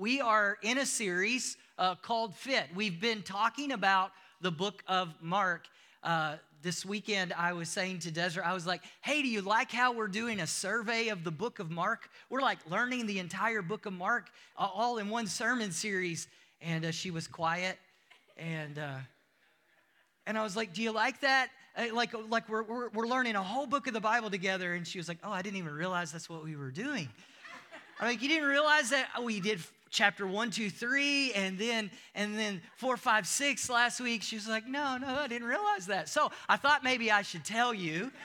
We are in a series uh, called Fit. We've been talking about the book of Mark. Uh, this weekend, I was saying to Desiree, I was like, hey, do you like how we're doing a survey of the book of Mark? We're like learning the entire book of Mark uh, all in one sermon series. And uh, she was quiet. And, uh, and I was like, do you like that? Uh, like, like we're, we're, we're learning a whole book of the Bible together. And she was like, oh, I didn't even realize that's what we were doing. I'm like, you didn't realize that we did chapter one, two, three, and then and then four, five, six last week. She was like, no, no, I didn't realize that. So I thought maybe I should tell you.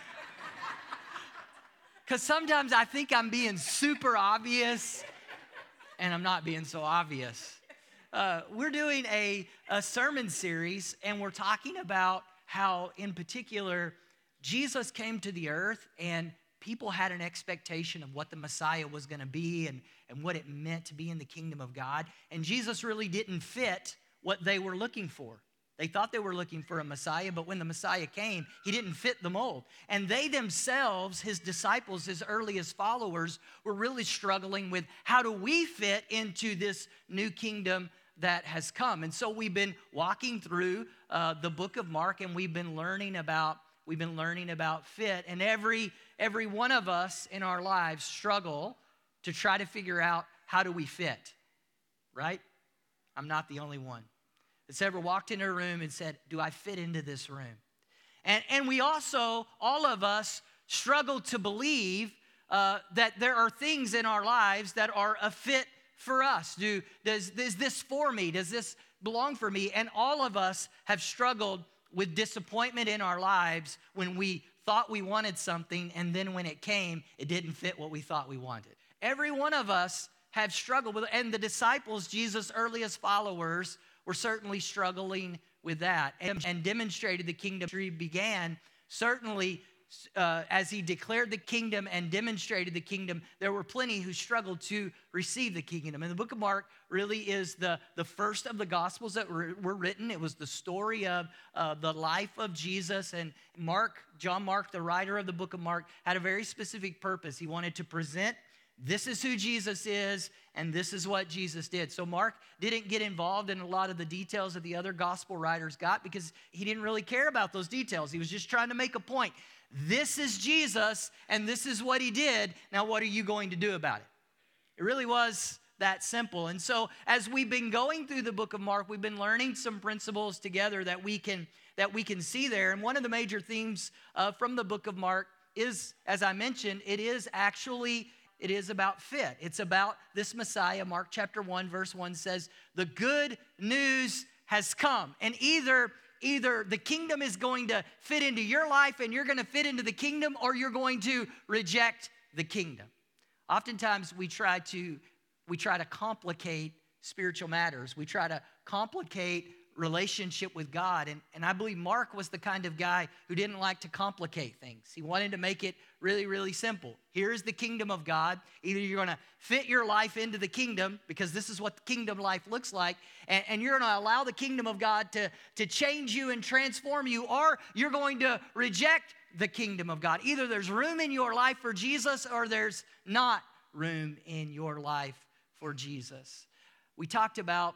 Because sometimes I think I'm being super obvious, and I'm not being so obvious. Uh, we're doing a, a sermon series, and we're talking about how, in particular, Jesus came to the earth and people had an expectation of what the Messiah was going to be and, and what it meant to be in the kingdom of God. And Jesus really didn't fit what they were looking for. They thought they were looking for a Messiah, but when the Messiah came, he didn't fit the mold. And they themselves, his disciples, his earliest followers, were really struggling with how do we fit into this new kingdom that has come. And so we've been walking through uh, the book of Mark and we've been learning about we've been learning about fit. And every every one of us in our lives struggle to try to figure out how do we fit, right? I'm not the only one that's ever walked into a room and said, Do I fit into this room? And, and we also, all of us, struggle to believe uh, that there are things in our lives that are a fit for us. Do, does, is this for me? Does this belong for me? And all of us have struggled with disappointment in our lives when we thought we wanted something, and then when it came, it didn't fit what we thought we wanted. Every one of us have struggled with and the disciples, Jesus' earliest followers, were certainly struggling with that and, and demonstrated the kingdom began. Certainly, uh, as he declared the kingdom and demonstrated the kingdom, there were plenty who struggled to receive the kingdom. And the book of Mark really is the, the first of the gospels that were, were written. It was the story of uh, the life of Jesus. And Mark, John Mark, the writer of the book of Mark, had a very specific purpose. He wanted to present this is who Jesus is, and this is what Jesus did. So, Mark didn't get involved in a lot of the details that the other gospel writers got because he didn't really care about those details. He was just trying to make a point. This is Jesus, and this is what he did. Now, what are you going to do about it? It really was that simple. And so, as we've been going through the book of Mark, we've been learning some principles together that we can that we can see there. And one of the major themes uh, from the book of Mark is, as I mentioned, it is actually it is about fit. It's about this Messiah. Mark chapter 1 verse 1 says, "The good news has come." And either either the kingdom is going to fit into your life and you're going to fit into the kingdom, or you're going to reject the kingdom. Oftentimes we try to we try to complicate spiritual matters. We try to complicate relationship with God. And, and I believe Mark was the kind of guy who didn't like to complicate things. He wanted to make it really, really simple. Here's the kingdom of God. Either you're going to fit your life into the kingdom, because this is what the kingdom life looks like, and, and you're going to allow the kingdom of God to, to change you and transform you, or you're going to reject the kingdom of God. Either there's room in your life for Jesus, or there's not room in your life for Jesus. We talked about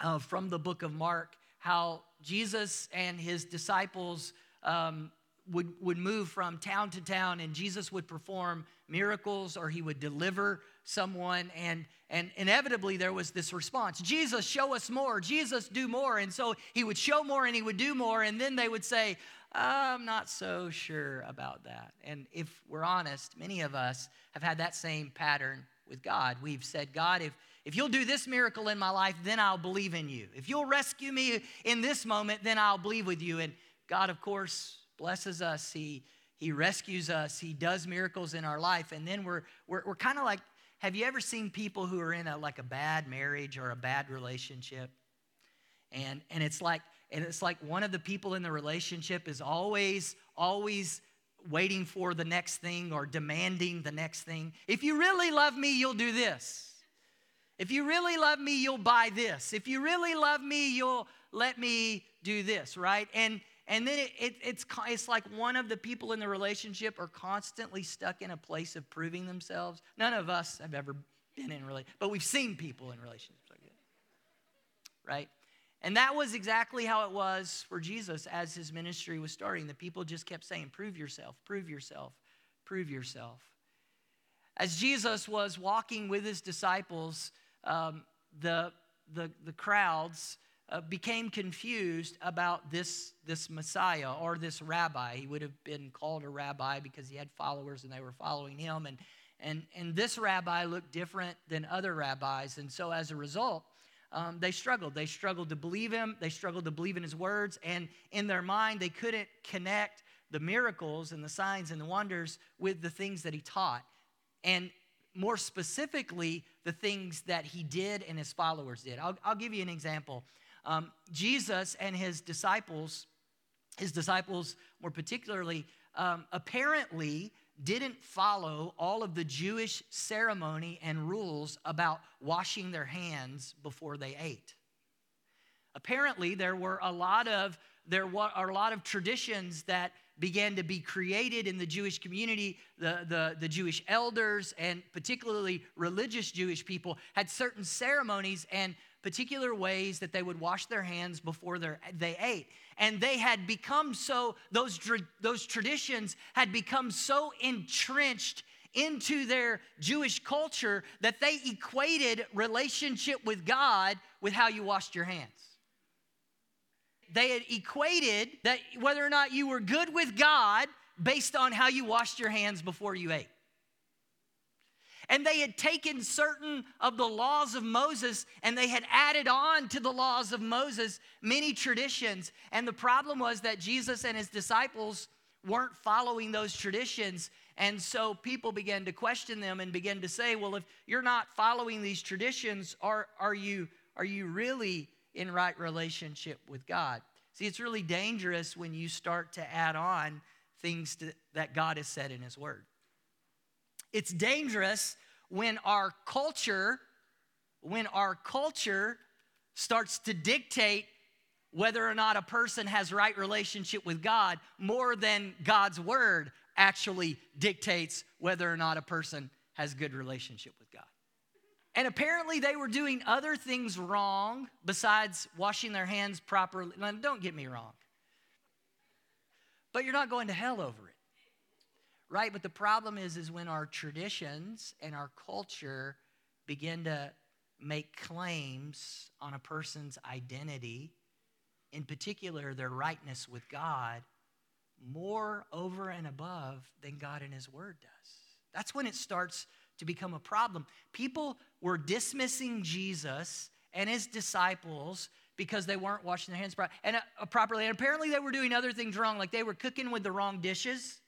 uh, from the book of Mark how Jesus and his disciples um, would, would move from town to town and Jesus would perform miracles or he would deliver someone. And and inevitably there was this response jesus show us more. Jesus do more. And so he would show more and he would do more. And then they would say i'm not so sure about that. And if we're honest many of us have had that same pattern with god. We've said god if if you'll do this miracle in my life, then I'll believe in you. If you'll rescue me in this moment, then I'll believe with you. And God, of course, blesses us. He, he rescues us. He does miracles in our life. And then we're, we're, we're kind of like, have you ever seen people who are in a, like a bad marriage or a bad relationship? And, and it's like, and it's like one of the people in the relationship is always, always waiting for the next thing or demanding the next thing. If you really love me, you'll do this. If you really love me, you'll buy this. If you really love me, you'll let me do this, right? And and then it, it, it's it's like one of the people in the relationship are constantly stuck in a place of proving themselves. None of us have ever been in relation, but we've seen people in relationships like that. Right? And that was exactly how it was for Jesus as his ministry was starting. The people just kept saying, Prove yourself, prove yourself, prove yourself. As Jesus was walking with his disciples, um, the, the, the crowds uh, became confused about this, this Messiah or this rabbi. He would have been called a rabbi because he had followers and they were following him. And, and, and this rabbi looked different than other rabbis. And so as a result, um, they struggled. They struggled to believe him, they struggled to believe in his words, and in their mind, they couldn't connect the miracles and the signs and the wonders with the things that he taught. And more specifically, the things that he did and his followers did. I'll, I'll give you an example. Um, Jesus and his disciples, his disciples more particularly, um, apparently didn't follow all of the Jewish ceremony and rules about washing their hands before they ate. Apparently, there were a lot of there were a lot of traditions that began to be created in the Jewish community. The, the, the Jewish elders and particularly religious Jewish people had certain ceremonies and particular ways that they would wash their hands before they ate. And they had become so, those, those traditions had become so entrenched into their Jewish culture that they equated relationship with God with how you washed your hands. They had equated that whether or not you were good with God based on how you washed your hands before you ate. And they had taken certain of the laws of Moses and they had added on to the laws of Moses many traditions. And the problem was that Jesus and his disciples weren't following those traditions. And so people began to question them and began to say, well, if you're not following these traditions, are, are, you, are you really in right relationship with God? See, it's really dangerous when you start to add on things to, that God has said in his word. It's dangerous when our culture, when our culture starts to dictate whether or not a person has right relationship with God more than God's word actually dictates whether or not a person has good relationship with God. And apparently they were doing other things wrong besides washing their hands properly. Now, don't get me wrong. But you're not going to hell over it right? But the problem is, is when our traditions and our culture begin to make claims on a person's identity, in particular their rightness with God, more over and above than God and His Word does. That's when it starts to become a problem. People were dismissing Jesus and His disciples because they weren't washing their hands and, uh, properly. And apparently they were doing other things wrong, like they were cooking with the wrong dishes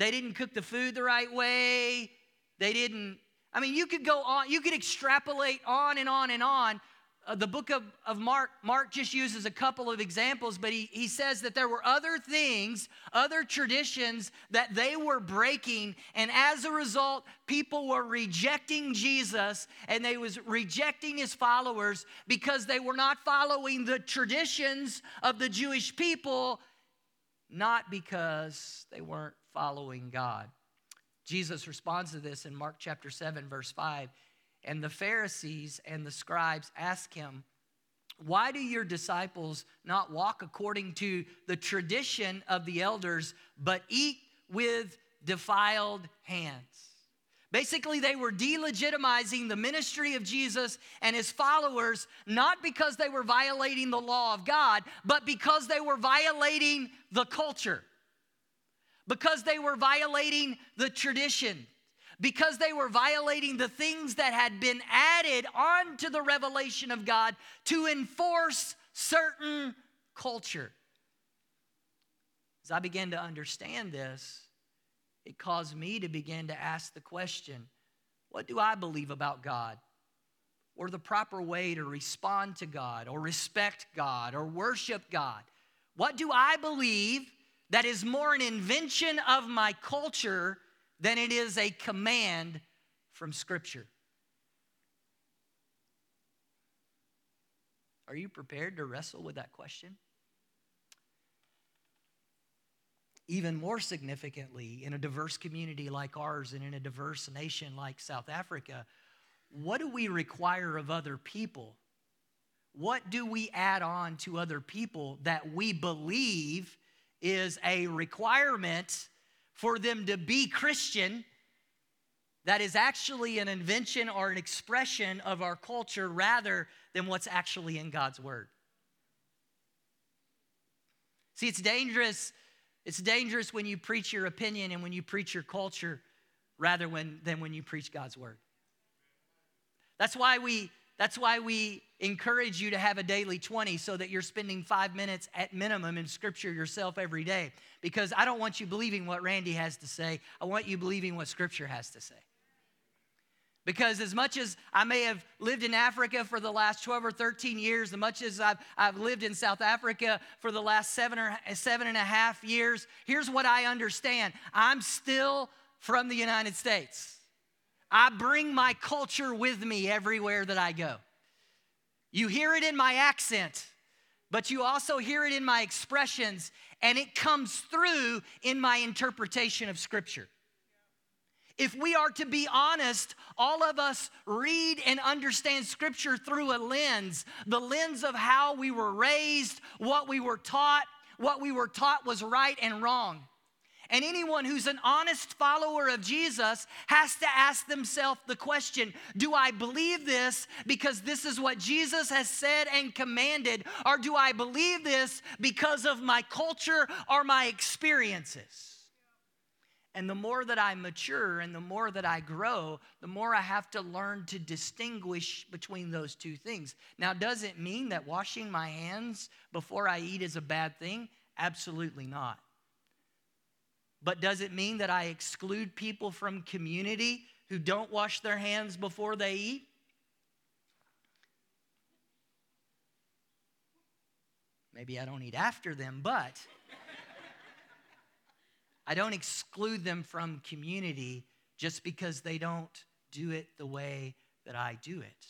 They didn't cook the food the right way. They didn't, I mean, you could go on, you could extrapolate on and on and on. Uh, the book of, of Mark, Mark just uses a couple of examples, but he, he says that there were other things, other traditions that they were breaking, and as a result, people were rejecting Jesus and they was rejecting his followers because they were not following the traditions of the Jewish people, not because they weren't following God. Jesus responds to this in Mark chapter 7, verse 5. And the Pharisees and the scribes ask him, Why do your disciples not walk according to the tradition of the elders, but eat with defiled hands? Basically, they were delegitimizing the ministry of Jesus and his followers, not because they were violating the law of God, but because they were violating the culture because they were violating the tradition, because they were violating the things that had been added onto the revelation of God to enforce certain culture. As I began to understand this, it caused me to begin to ask the question what do I believe about God? Or the proper way to respond to God, or respect God, or worship God? What do I believe that is more an invention of my culture than it is a command from Scripture. Are you prepared to wrestle with that question? even more significantly, in a diverse community like ours and in a diverse nation like South Africa, what do we require of other people? What do we add on to other people that we believe is a requirement for them to be Christian that is actually an invention or an expression of our culture rather than what's actually in God's Word? See, it's dangerous it's dangerous when you preach your opinion and when you preach your culture rather when, than when you preach God's word. That's why we that's why we encourage you to have a daily 20 so that you're spending 5 minutes at minimum in scripture yourself every day because I don't want you believing what Randy has to say. I want you believing what scripture has to say. Because as much as I may have lived in Africa for the last 12 or 13 years, as much as I've, I've lived in South Africa for the last seven or seven and a half years, here's what I understand. I'm still from the United States. I bring my culture with me everywhere that I go. You hear it in my accent, but you also hear it in my expressions, and it comes through in my interpretation of Scripture if we are to be honest, all of us read and understand Scripture through a lens the lens of how we were raised, what we were taught, what we were taught was right and wrong. And anyone who's an honest follower of Jesus has to ask themselves the question Do I believe this because this is what Jesus has said and commanded, or do I believe this because of my culture or my experiences? And the more that I mature and the more that I grow, the more I have to learn to distinguish between those two things. Now, does it mean that washing my hands before I eat is a bad thing? Absolutely not. But does it mean that I exclude people from community who don't wash their hands before they eat? Maybe I don't eat after them, but. I don't exclude them from community just because they don't do it the way that I do it.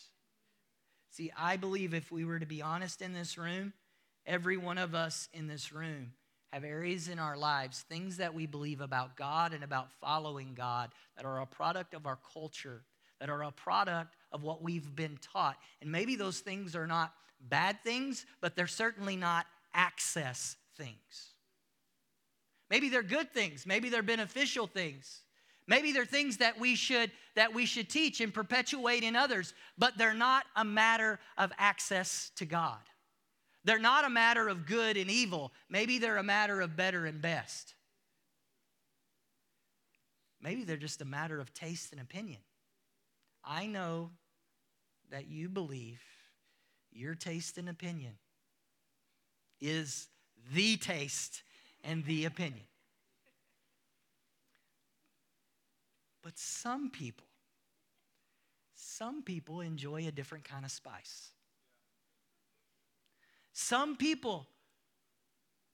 See, I believe if we were to be honest in this room, every one of us in this room have areas in our lives, things that we believe about God and about following God that are a product of our culture, that are a product of what we've been taught. And maybe those things are not bad things, but they're certainly not access things. Maybe they're good things, maybe they're beneficial things. Maybe they're things that we should that we should teach and perpetuate in others, but they're not a matter of access to God. They're not a matter of good and evil. Maybe they're a matter of better and best. Maybe they're just a matter of taste and opinion. I know that you believe your taste and opinion is the taste and the opinion. But some people, some people enjoy a different kind of spice. Some people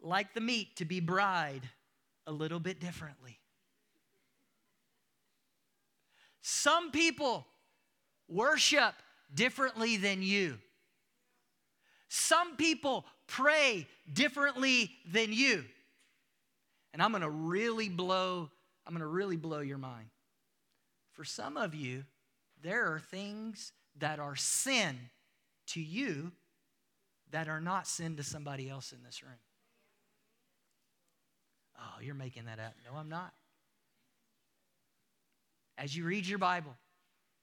like the meat to be bride a little bit differently. Some people worship differently than you. Some people pray differently than you. And I'm going to really blow I'm going to really blow your mind. For some of you, there are things that are sin to you that are not sin to somebody else in this room. Oh, you're making that up. No, I'm not. As you read your Bible,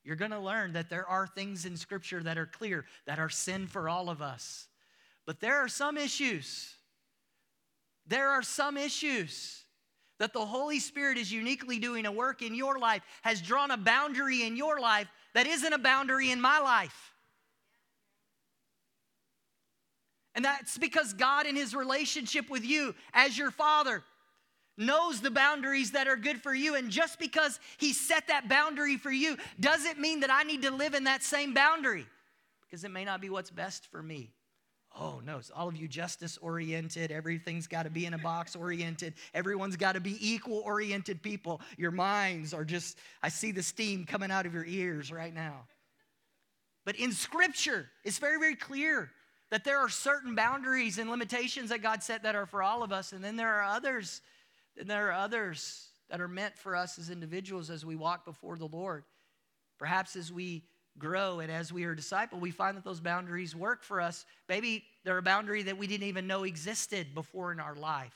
you're going to learn that there are things in Scripture that are clear, that are sin for all of us. But there are some issues there are some issues that the Holy Spirit is uniquely doing a work in your life, has drawn a boundary in your life that isn't a boundary in my life. And that's because God, in His relationship with you as your Father, knows the boundaries that are good for you. And just because He set that boundary for you doesn't mean that I need to live in that same boundary because it may not be what's best for me. Oh, no, it's all of you justice oriented. Everything's got to be in a box oriented. Everyone's got to be equal oriented people. Your minds are just, I see the steam coming out of your ears right now. But in Scripture, it's very, very clear that there are certain boundaries and limitations that God set that are for all of us. And then there are others then there are others that are meant for us as individuals as we walk before the Lord. Perhaps as we grow and as we are disciple, we find that those boundaries work for us. Maybe they're a boundary that we didn't even know existed before in our life.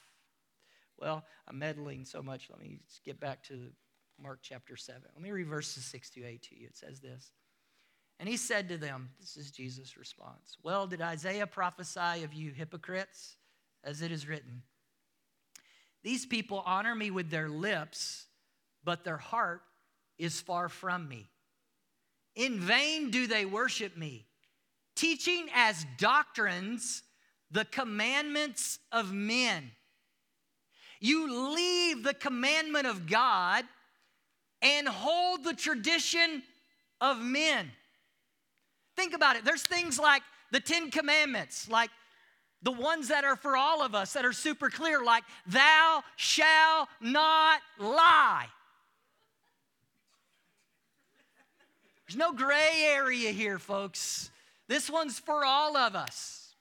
Well, I'm meddling so much. Let me get back to Mark chapter 7. Let me read verses 6 to 8 to you. It says this. And he said to them, This is Jesus' response. Well, did Isaiah prophesy of you hypocrites? As it is written, These people honor me with their lips, but their heart is far from me. In vain do they worship me, teaching as doctrines the commandments of men. You leave the commandment of God and hold the tradition of men. Think about it. There's things like the Ten Commandments, like the ones that are for all of us that are super clear, like, thou shalt not lie. There's no gray area here, folks. This one's for all of us.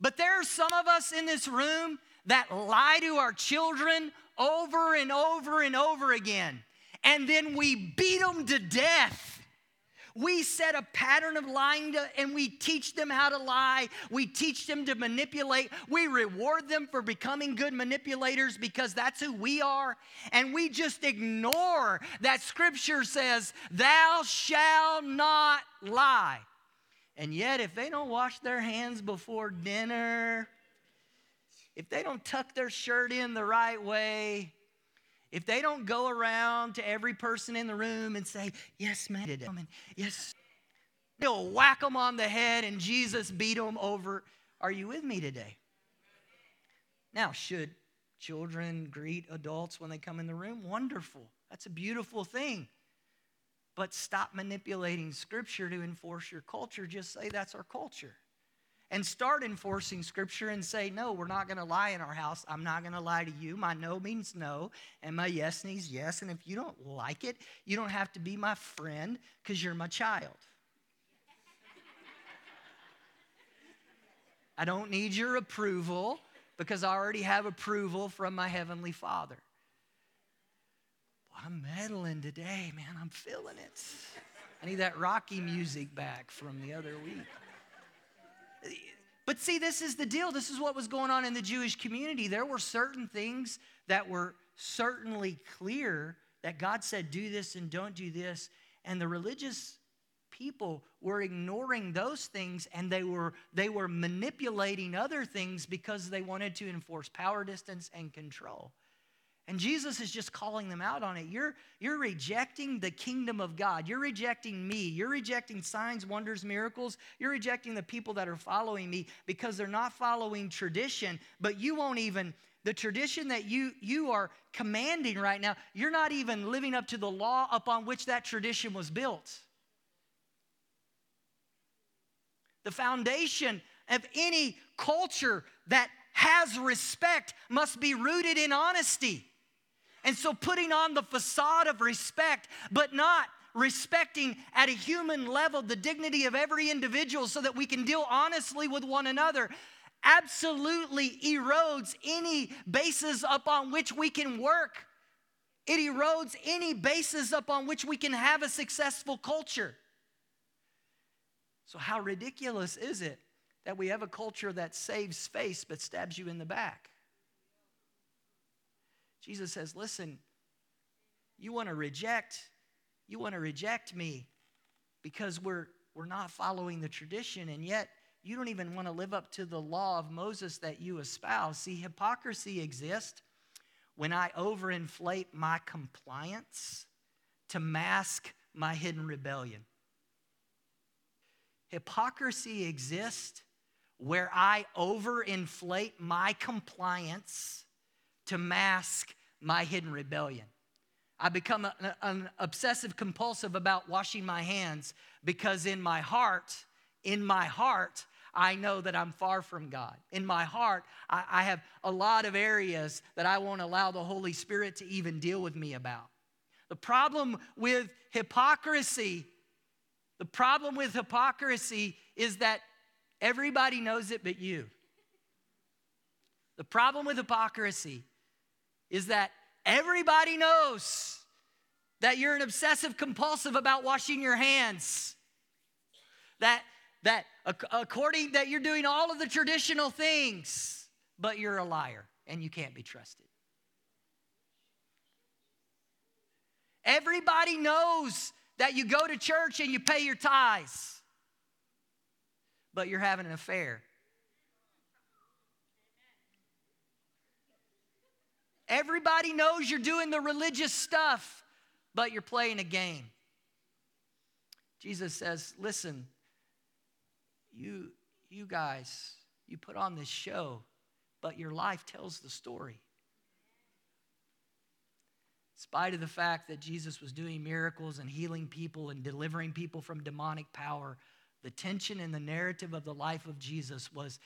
But there are some of us in this room that lie to our children over and over and over again. And then we beat them to death. We set a pattern of lying to, and we teach them how to lie. We teach them to manipulate. We reward them for becoming good manipulators because that's who we are. And we just ignore that scripture says, Thou shalt not lie. And yet, if they don't wash their hands before dinner, if they don't tuck their shirt in the right way, if they don't go around to every person in the room and say, Yes, ma'am, yes, they'll whack them on the head and Jesus beat them over. Are you with me today? Now, should children greet adults when they come in the room? Wonderful. That's a beautiful thing. But stop manipulating scripture to enforce your culture. Just say that's our culture and start enforcing scripture and say, No, we're not going to lie in our house. I'm not going to lie to you. My no means no, and my yes means yes. And if you don't like it, you don't have to be my friend because you're my child. I don't need your approval because I already have approval from my Heavenly Father. I'm meddling today, man. I'm feeling it. I need that Rocky music back from the other week. But see, this is the deal. This is what was going on in the Jewish community. There were certain things that were certainly clear that God said, do this and don't do this. And the religious people were ignoring those things and they were, they were manipulating other things because they wanted to enforce power distance and control. And Jesus is just calling them out on it. You're, you're rejecting the kingdom of God. You're rejecting me. You're rejecting signs, wonders, miracles. You're rejecting the people that are following me because they're not following tradition, but you won't even, the tradition that you, you are commanding right now, you're not even living up to the law upon which that tradition was built. The foundation of any culture that has respect must be rooted in honesty. And so putting on the facade of respect, but not respecting at a human level the dignity of every individual so that we can deal honestly with one another absolutely erodes any basis upon which we can work. It erodes any basis upon which we can have a successful culture. So, how ridiculous is it that we have a culture that saves face but stabs you in the back? Jesus says, Listen, you want to reject, you want to reject me because we're, we're not following the tradition, and yet you don't even want to live up to the law of Moses that you espouse. See, hypocrisy exists when I overinflate my compliance to mask my hidden rebellion. Hypocrisy exists where I overinflate my compliance to mask my hidden rebellion. I become a, an obsessive compulsive about washing my hands because in my heart, in my heart, I know that I'm far from God. In my heart, I, I have a lot of areas that I won't allow the Holy Spirit to even deal with me about. The problem with hypocrisy, the problem with hypocrisy is that everybody knows it but you. The problem with hypocrisy is that everybody knows that you're an obsessive compulsive about washing your hands. That that according that you're doing all of the traditional things, but you're a liar and you can't be trusted. Everybody knows that you go to church and you pay your tithes, but you're having an affair. Everybody knows you're doing the religious stuff, but you're playing a game. Jesus says, Listen, you, you guys, you put on this show, but your life tells the story. In spite of the fact that Jesus was doing miracles and healing people and delivering people from demonic power, the tension in the narrative of the life of Jesus was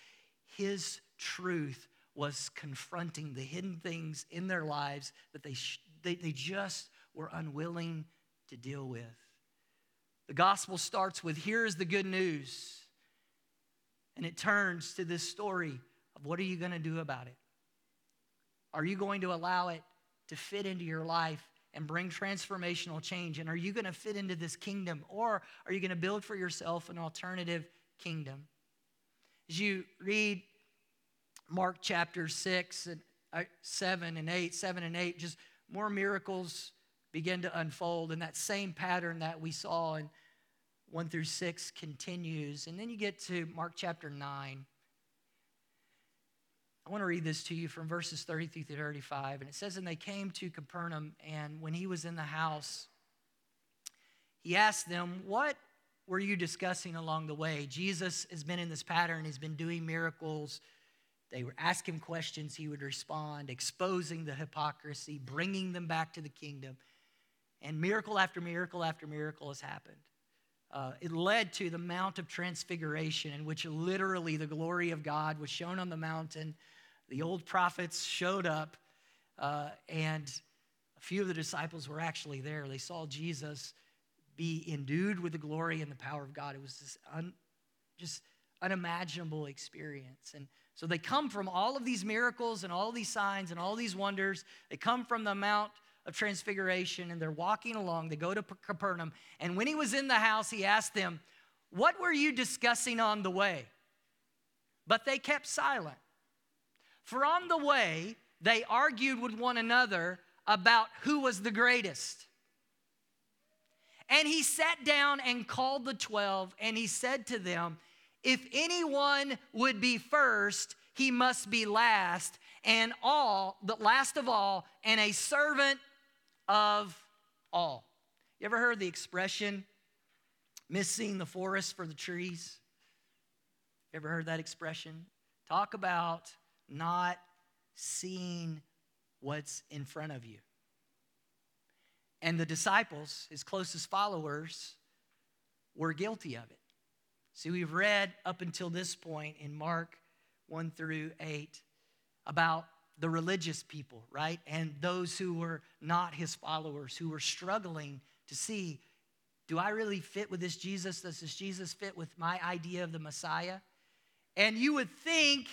his truth was confronting the hidden things in their lives that they, they, they just were unwilling to deal with. The gospel starts with here's the good news. And it turns to this story of what are you going to do about it? Are you going to allow it to fit into your life and bring transformational change? And are you going to fit into this kingdom? Or are you going to build for yourself an alternative kingdom? As you read Mark chapter 6 and uh, 7 and 8, 7 and 8, just more miracles begin to unfold. And that same pattern that we saw in 1 through 6 continues. And then you get to Mark chapter 9. I want to read this to you from verses 30 through 35. And it says, And they came to Capernaum, and when he was in the house, he asked them, What were you discussing along the way? Jesus has been in this pattern, he's been doing miracles. They were asking questions, he would respond, exposing the hypocrisy, bringing them back to the kingdom. And miracle after miracle after miracle has happened. Uh, it led to the Mount of Transfiguration, in which literally the glory of God was shown on the mountain. The old prophets showed up, uh, and a few of the disciples were actually there. They saw Jesus be endued with the glory and the power of God. It was this un, just unimaginable experience. And so they come from all of these miracles and all these signs and all these wonders. They come from the Mount of Transfiguration and they're walking along. They go to Capernaum. And when he was in the house, he asked them, What were you discussing on the way? But they kept silent. For on the way, they argued with one another about who was the greatest. And he sat down and called the twelve, and he said to them, If anyone would be first, he must be last, and all, the last of all, and a servant of all. You ever heard the expression, missing the forest for the trees? You ever heard that expression? Talk about not seeing what's in front of you. And the disciples, his closest followers, were guilty of it. See, we've read up until this point in Mark 1 through 8 about the religious people, right? And those who were not his followers, who were struggling to see do I really fit with this Jesus? Does this Jesus fit with my idea of the Messiah? And you would think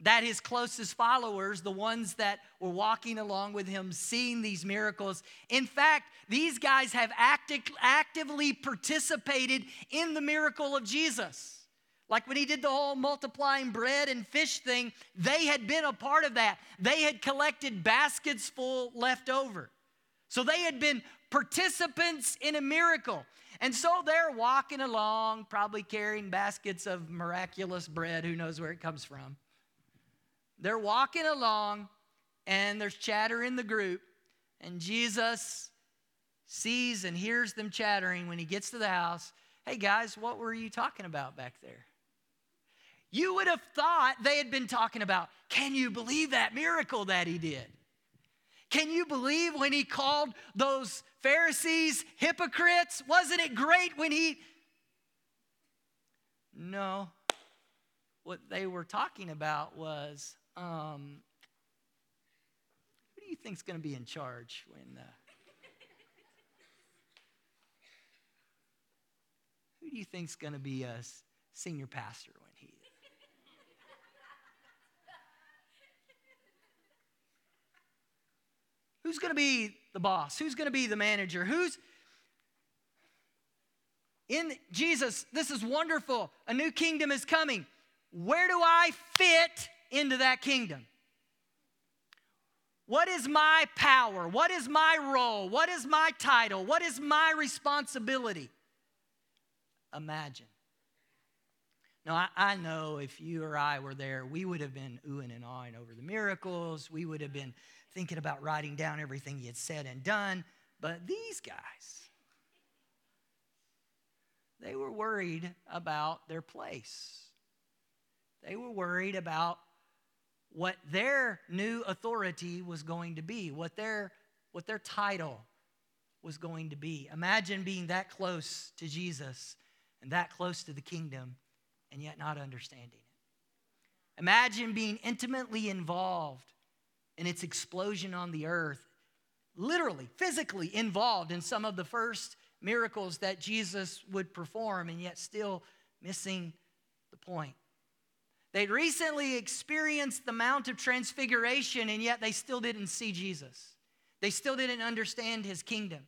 that his closest followers, the ones that were walking along with him, seeing these miracles, in fact, these guys have active, actively participated in the miracle of Jesus. Like when he did the whole multiplying bread and fish thing, they had been a part of that. They had collected baskets full left over. So they had been participants in a miracle. And so they're walking along, probably carrying baskets of miraculous bread. Who knows where it comes from? They're walking along, and there's chatter in the group. And Jesus sees and hears them chattering when he gets to the house. Hey guys, what were you talking about back there? You would have thought they had been talking about, can you believe that miracle that he did? Can you believe when he called those Pharisees hypocrites? Wasn't it great when he. No. What they were talking about was um, who do you think is going to be in charge when. Uh, who do you think is going to be a senior pastor when he Who's going to be the boss? Who's going to be the manager? Who's in Jesus? This is wonderful. A new kingdom is coming. Where do I fit into that kingdom? What is my power? What is my role? What is my title? What is my responsibility? Imagine. Now, I, I, know if you or I were there, we would have been oohing and awing over the miracles. We would have been thinking about writing down everything he had said and done. But these guys, they were worried about their place. They were worried about what their new authority was going to be, what their, what their title was going to be. Imagine being that close to Jesus and that close to the kingdom and yet not understanding it. Imagine being intimately involved in its explosion on the earth, literally, physically involved in some of the first miracles that Jesus would perform, and yet still missing the point. They'd recently experienced the Mount of Transfiguration, and yet they still didn't see Jesus. They still didn't understand his kingdom.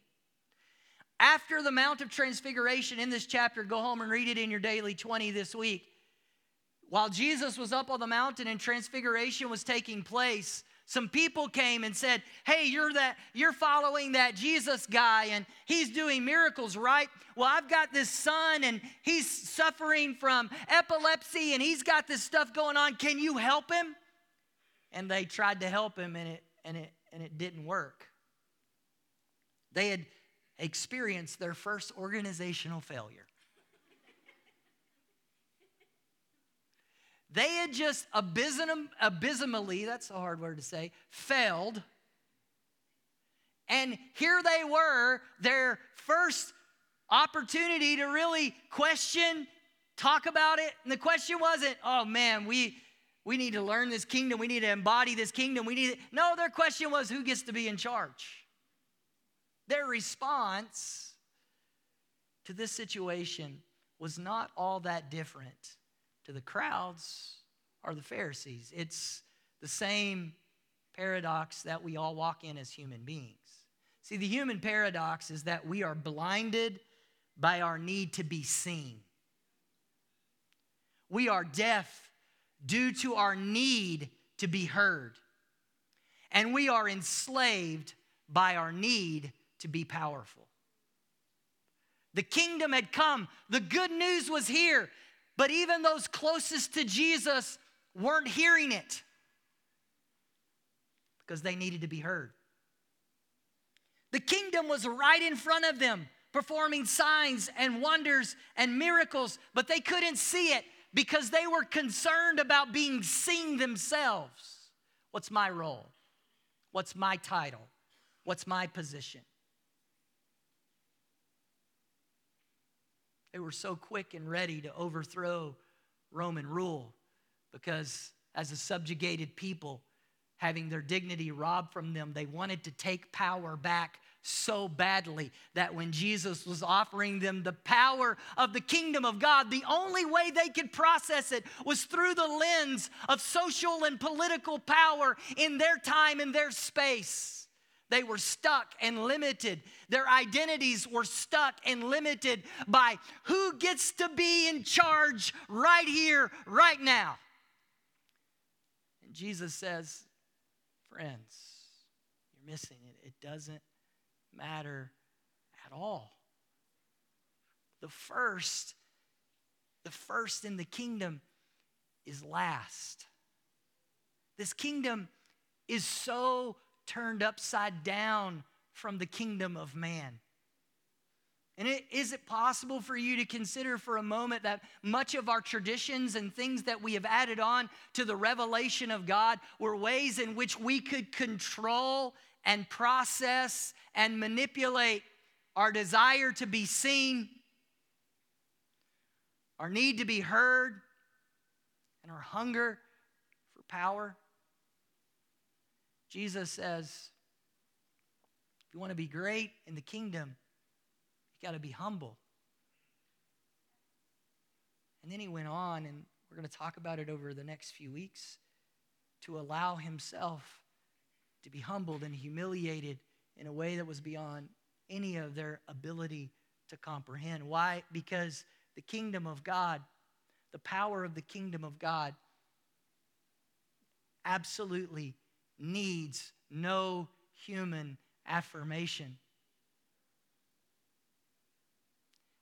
After the Mount of Transfiguration in this chapter, go home and read it in your daily 20 this week. While Jesus was up on the mountain and transfiguration was taking place, some people came and said, "Hey, you're that you're following that Jesus guy and he's doing miracles, right? Well, I've got this son and he's suffering from epilepsy and he's got this stuff going on. Can you help him?" And they tried to help him and it and it and it didn't work. They had experienced their first organizational failure. They had just abysm, abysmally, that's a hard word to say, failed. And here they were, their first opportunity to really question, talk about it. And the question wasn't, oh man, we, we need to learn this kingdom, we need to embody this kingdom, we need to, no, their question was, who gets to be in charge? Their response to this situation was not all that different to the crowds are the Pharisees. It's the same paradox that we all walk in as human beings. See, the human paradox is that we are blinded by our need to be seen. We are deaf due to our need to be heard. And we are enslaved by our need to be powerful. The kingdom had come, the good news was here, but even those closest to Jesus weren't hearing it because they needed to be heard. The kingdom was right in front of them, performing signs and wonders and miracles, but they couldn't see it because they were concerned about being seen themselves. What's my role? What's my title? What's my position? They were so quick and ready to overthrow Roman rule because, as a subjugated people, having their dignity robbed from them, they wanted to take power back so badly that when Jesus was offering them the power of the kingdom of God, the only way they could process it was through the lens of social and political power in their time and their space. They were stuck and limited. Their identities were stuck and limited by who gets to be in charge right here, right now. And Jesus says, Friends, you're missing it. It doesn't matter at all. The first, the first in the kingdom is last. This kingdom is so turned upside down from the kingdom of man. And it, is it possible for you to consider for a moment that much of our traditions and things that we have added on to the revelation of God were ways in which we could control and process and manipulate our desire to be seen, our need to be heard, and our hunger for power? Jesus says, if you want to be great in the kingdom, you got to be humble. And then he went on, and we're going to talk about it over the next few weeks, to allow himself to be humbled and humiliated in a way that was beyond any of their ability to comprehend. Why? Because the kingdom of God, the power of the kingdom of God, absolutely needs no human affirmation.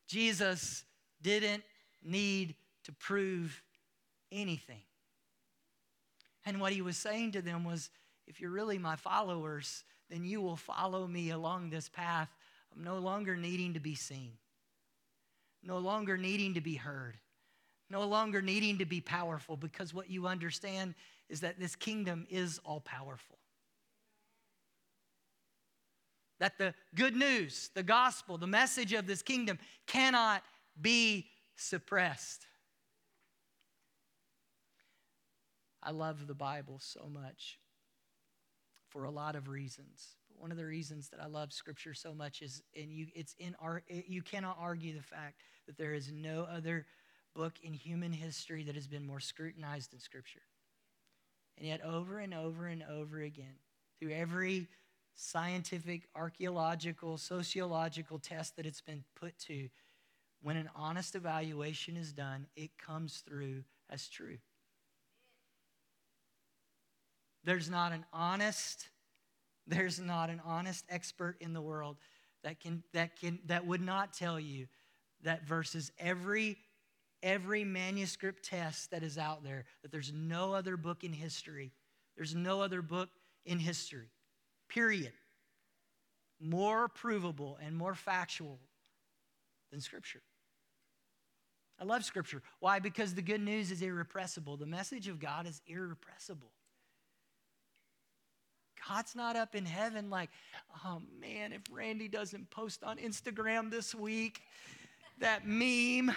Jesus didn't need to prove anything. And what he was saying to them was if you're really my followers, then you will follow me along this path of no longer needing to be seen, no longer needing to be heard, no longer needing to be powerful, because what you understand is that this kingdom is all powerful. That the good news, the gospel, the message of this kingdom cannot be suppressed. I love the Bible so much for a lot of reasons. But one of the reasons that I love Scripture so much is, and you, it's in our, you cannot argue the fact that there is no other book in human history that has been more scrutinized than Scripture. And yet, over and over and over again, through every scientific, archaeological, sociological test that it's been put to, when an honest evaluation is done, it comes through as true. There's not an honest, there's not an honest expert in the world that can that can that would not tell you that versus every every manuscript test that is out there that there's no other book in history. There's no other book in history. Period. More provable and more factual than scripture. I love scripture. Why? Because the good news is irrepressible. The message of God is irrepressible. God's not up in heaven like, oh man, if Randy doesn't post on Instagram this week that meme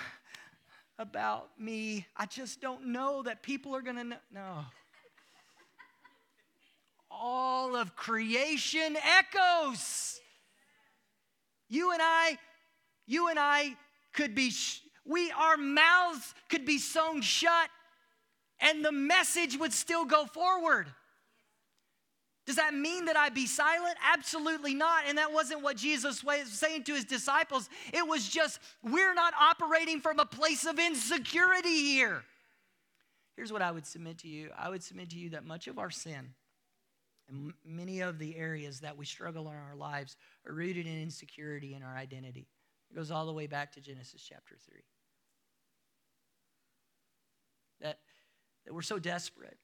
about me, I just don't know that people are going to know. No. All of creation echoes. You and I, you and I could be, we, our mouths could be sewn shut and the message would still go forward. Does that mean that I be silent? Absolutely not. And that wasn't what Jesus was saying to his disciples. It was just, we're not operating from a place of insecurity here. Here's what I would submit to you I would submit to you that much of our sin and many of the areas that we struggle in our lives are rooted in insecurity in our identity. It goes all the way back to Genesis chapter 3. That, that we're so desperate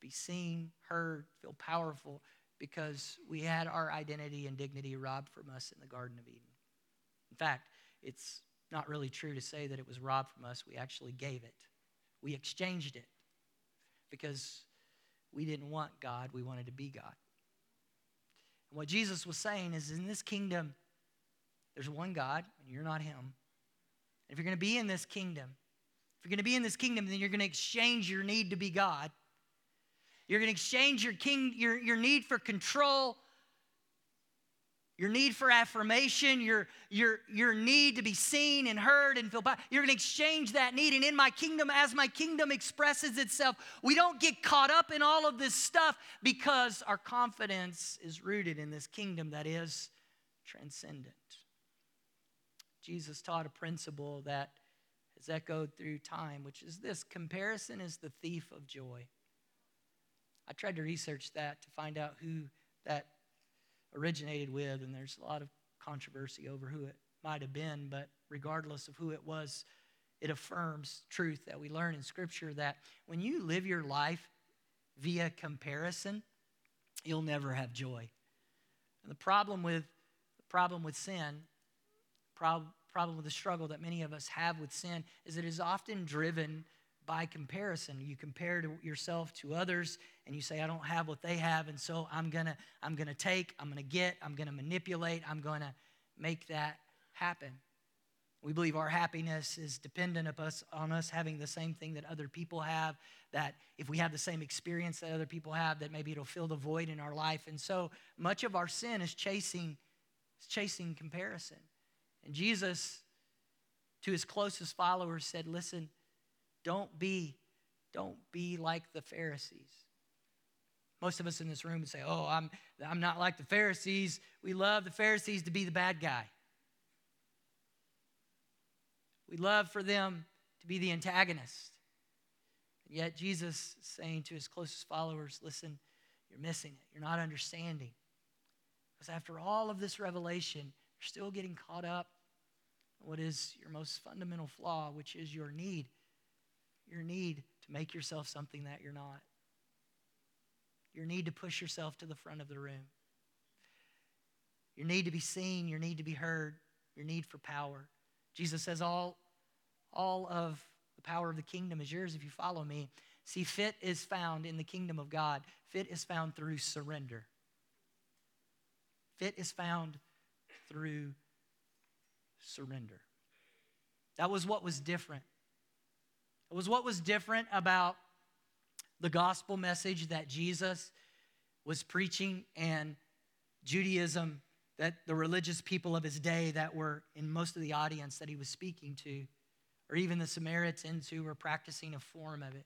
to be seen, heard, feel powerful because we had our identity and dignity robbed from us in the Garden of Eden. In fact, it's not really true to say that it was robbed from us. We actually gave it, we exchanged it because we didn't want God, we wanted to be God. And what Jesus was saying is in this kingdom, there's one God, and you're not Him. And if you're going to be in this kingdom, if you're going to be in this kingdom, then you're going to exchange your need to be God you're going to exchange your, king, your, your need for control, your need for affirmation, your, your, your need to be seen and heard and feel. You're going to exchange that need. And in my kingdom, as my kingdom expresses itself, we don't get caught up in all of this stuff because our confidence is rooted in this kingdom that is transcendent. Jesus taught a principle that has echoed through time, which is this comparison is the thief of joy. I tried to research that to find out who that originated with, and there's a lot of controversy over who it might have been, but regardless of who it was, it affirms truth that we learn in Scripture that when you live your life via comparison, you'll never have joy. And the problem with the problem with sin, prob- problem with the struggle that many of us have with sin, is it is often driven by comparison. You compare yourself to others and you say, I don't have what they have, and so I'm gonna, I'm gonna take, I'm gonna get, I'm gonna manipulate, I'm gonna make that happen. We believe our happiness is dependent us, on us having the same thing that other people have, that if we have the same experience that other people have, that maybe it'll fill the void in our life. And so much of our sin is chasing, is chasing comparison. And Jesus, to his closest followers, said, Listen, don't be, don't be like the Pharisees. Most of us in this room would say, Oh, I'm, I'm not like the Pharisees. We love the Pharisees to be the bad guy. We love for them to be the antagonist. And yet, Jesus is saying to his closest followers, Listen, you're missing it. You're not understanding. Because after all of this revelation, you're still getting caught up in what is your most fundamental flaw, which is your need. Your need to make yourself something that you're not your need to push yourself to the front of the room, your need to be seen, your need to be heard, your need for power. Jesus says, All, all of the power of the kingdom is yours if you follow me. See, fit is found in the kingdom of God, fit is found through surrender. Fit is found through surrender. That was what was different. It was what was different about the gospel message that Jesus was preaching and Judaism that the religious people of his day that were in most of the audience that he was speaking to, or even the Samaritans who were practicing a form of it.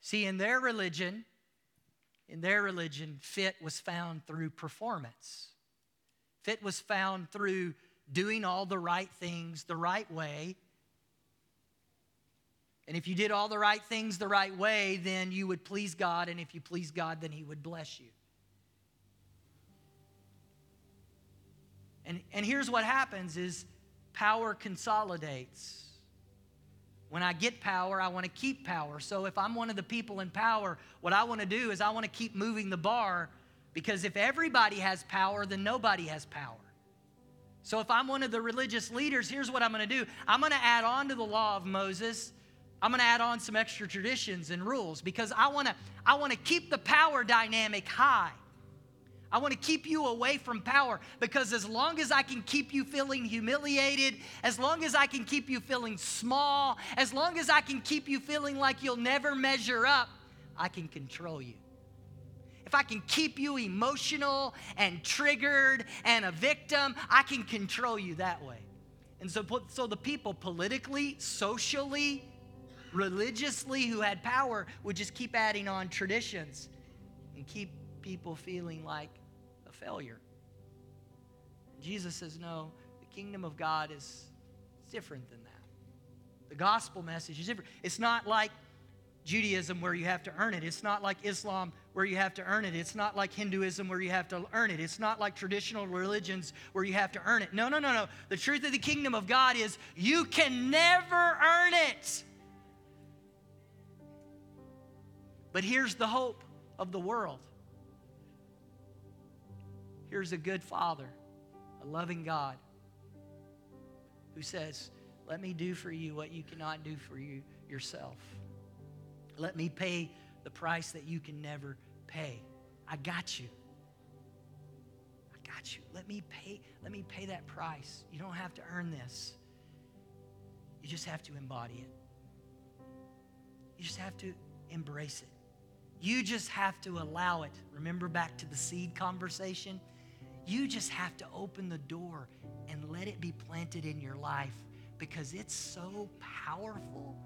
See, in their religion, in their religion, fit was found through performance. Fit was found through doing all the right things the right way and if you did all the right things the right way, then you would please God. And if you please God, then He would bless you. And, and here's what happens is power consolidates. When I get power, I want to keep power. So if I'm one of the people in power, what I want to do is I want to keep moving the bar because if everybody has power, then nobody has power. So if I'm one of the religious leaders, here's what I'm going to do I'm going to add on to the law of Moses I'm going to add on some extra traditions and rules because I want to I want to keep the power dynamic high. I want to keep you away from power because as long as I can keep you feeling humiliated, as long as I can keep you feeling small, as long as I can keep you feeling like you'll never measure up, I can control you. If I can keep you emotional and triggered and a victim, I can control you that way. And so, so the people politically, socially, religiously who had power would just keep adding on traditions and keep people feeling like a failure. Jesus says, no, the kingdom of God is different than that. The gospel message is different. It's not like Judaism where you have to earn it. It's not like Islam where you have to earn it. It's not like Hinduism where you have to earn it. It's not like traditional religions where you have to earn it. No, no, no, no. The truth of the kingdom of God is you can never earn it. But here's the hope of the world. Here's a good father, a loving God, who says, Let me do for you what you cannot do for you yourself. Let me pay the price that you can never pay. I got you. I got you. Let me pay, let me pay that price. You don't have to earn this. You just have to embody it. You just have to embrace it. You just have to allow it. Remember back to the seed conversation? You just have to open the door and let it be planted in your life because it's so powerful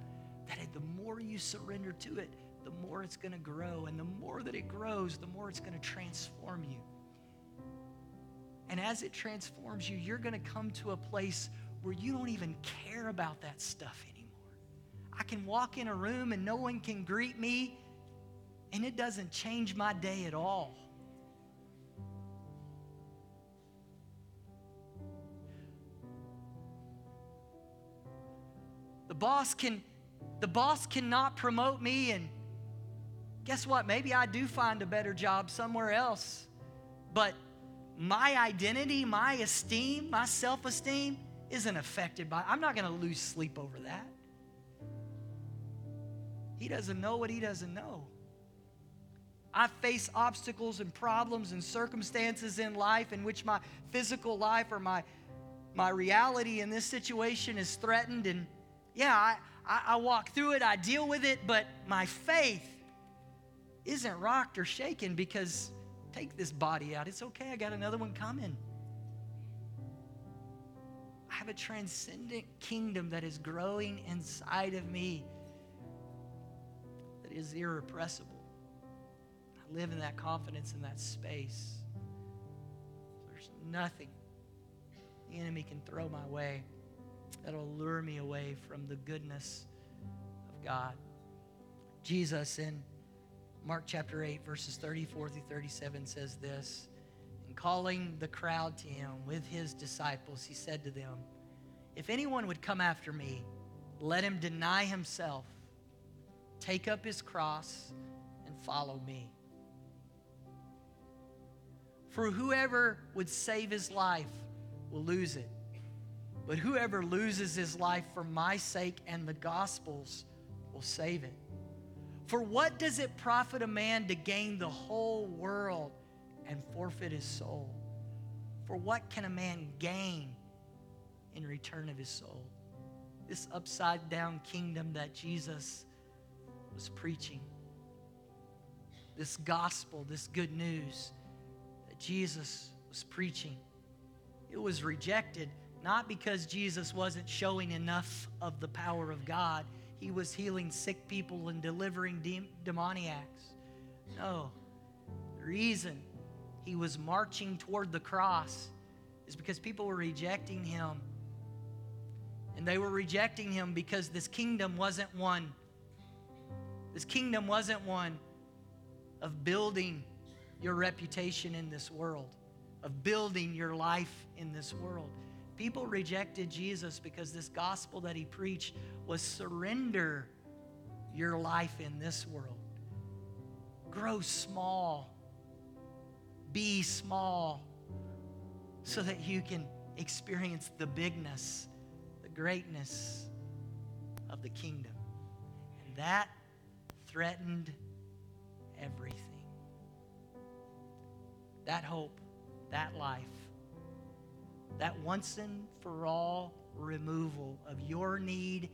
that the more you surrender to it, the more it's going to grow. And the more that it grows, the more it's going to transform you. And as it transforms you, you're going to come to a place where you don't even care about that stuff anymore. I can walk in a room and no one can greet me and it doesn't change my day at all. The boss can the boss cannot promote me and guess what? Maybe I do find a better job somewhere else. But my identity, my esteem, my self-esteem isn't affected by I'm not going to lose sleep over that. He doesn't know what he doesn't know. I face obstacles and problems and circumstances in life in which my physical life or my, my reality in this situation is threatened. And yeah, I, I, I walk through it, I deal with it, but my faith isn't rocked or shaken because take this body out. It's okay, I got another one coming. I have a transcendent kingdom that is growing inside of me that is irrepressible live in that confidence in that space. There's nothing the enemy can throw my way that'll lure me away from the goodness of God. Jesus in Mark chapter 8, verses 34 through 37 says this And calling the crowd to him with his disciples, he said to them, If anyone would come after me, let him deny himself, take up his cross, and follow me. For whoever would save his life will lose it. But whoever loses his life for my sake and the gospel's will save it. For what does it profit a man to gain the whole world and forfeit his soul? For what can a man gain in return of his soul? This upside down kingdom that Jesus was preaching, this gospel, this good news that Jesus was preaching, it was rejected not because Jesus wasn't showing enough of the power of God he was healing sick people and delivering de- demoniacs. No. The reason he was marching toward the cross is because people were rejecting him. And they were rejecting him because this kingdom wasn't one. This kingdom wasn't one of building your reputation in this world, of building your life in this world. People rejected Jesus because this gospel that he preached was surrender your life in this world. Grow small. Be small so that you can experience the bigness, the greatness of the kingdom. And that threatened everything. That hope, that life that once and for all removal of your need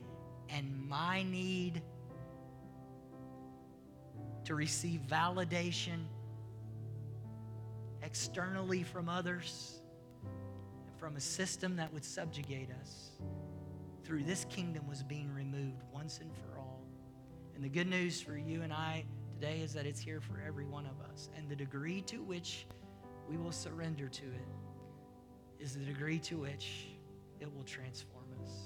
and my need to receive validation externally from others and from a system that would subjugate us through this kingdom was being removed once and for all. And the good news for you and I today is that it's here for every one of us. And the degree to which we will surrender to it is the degree to which it will transform us.